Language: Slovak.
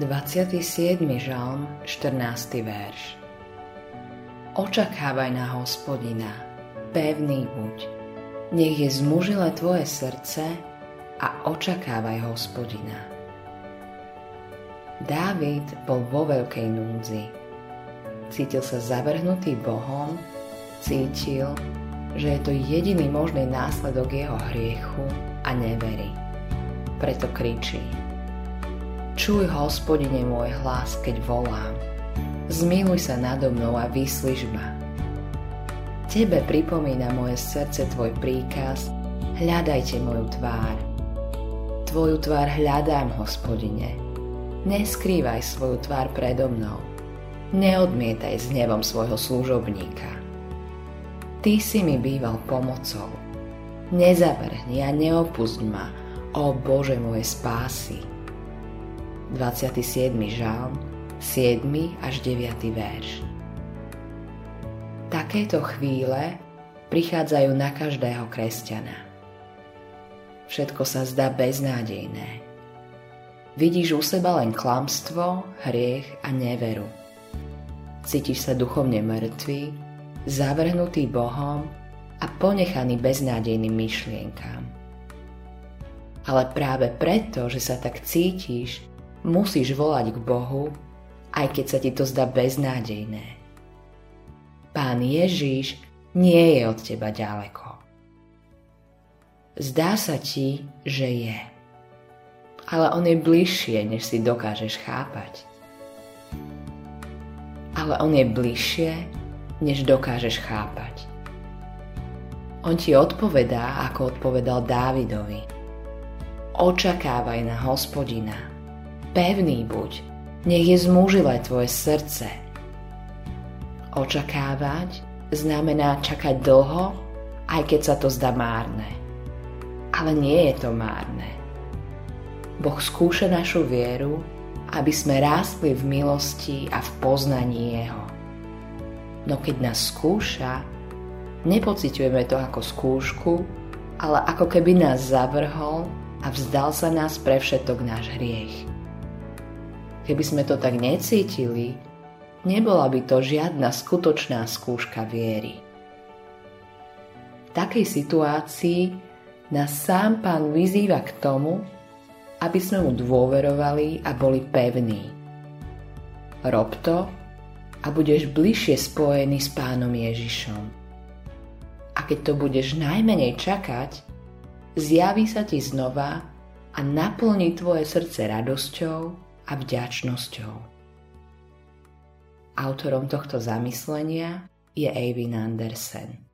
27. žalm, 14. verš Očakávaj na hospodina, pevný buď. Nech je zmužile tvoje srdce a očakávaj hospodina. Dávid bol vo veľkej núdzi. Cítil sa zavrhnutý Bohom, cítil, že je to jediný možný následok jeho hriechu a neverí. Preto kričí – Čuj, hospodine, môj hlas, keď volám. Zmiluj sa nado mnou a vyslíš ma. Tebe pripomína moje srdce tvoj príkaz, hľadajte moju tvár. Tvoju tvár hľadám, hospodine. Neskrývaj svoju tvár predo mnou. Neodmietaj s nevom svojho služobníka. Ty si mi býval pomocou. Nezavrhni a neopust ma, o Bože moje spásy. 27. žalm, 7. až 9. verš. Takéto chvíle prichádzajú na každého kresťana. Všetko sa zdá beznádejné. Vidíš u seba len klamstvo, hriech a neveru. Cítiš sa duchovne mŕtvý, zavrhnutý Bohom a ponechaný beznádejným myšlienkám. Ale práve preto, že sa tak cítiš, musíš volať k Bohu, aj keď sa ti to zdá beznádejné. Pán Ježíš nie je od teba ďaleko. Zdá sa ti, že je. Ale on je bližšie, než si dokážeš chápať. Ale on je bližšie, než dokážeš chápať. On ti odpovedá, ako odpovedal Dávidovi. Očakávaj na hospodina Pevný buď, nech je zmúžile tvoje srdce. Očakávať znamená čakať dlho, aj keď sa to zdá márne. Ale nie je to márne. Boh skúša našu vieru, aby sme rástli v milosti a v poznaní Jeho. No keď nás skúša, nepociťujeme to ako skúšku, ale ako keby nás zavrhol a vzdal sa nás pre všetok náš hriech. Keby sme to tak necítili, nebola by to žiadna skutočná skúška viery. V takej situácii nás sám pán vyzýva k tomu, aby sme mu dôverovali a boli pevní. Rob to a budeš bližšie spojený s pánom Ježišom. A keď to budeš najmenej čakať, zjaví sa ti znova a naplní tvoje srdce radosťou a vďačnosťou. Autorom tohto zamyslenia je Eivin Andersen.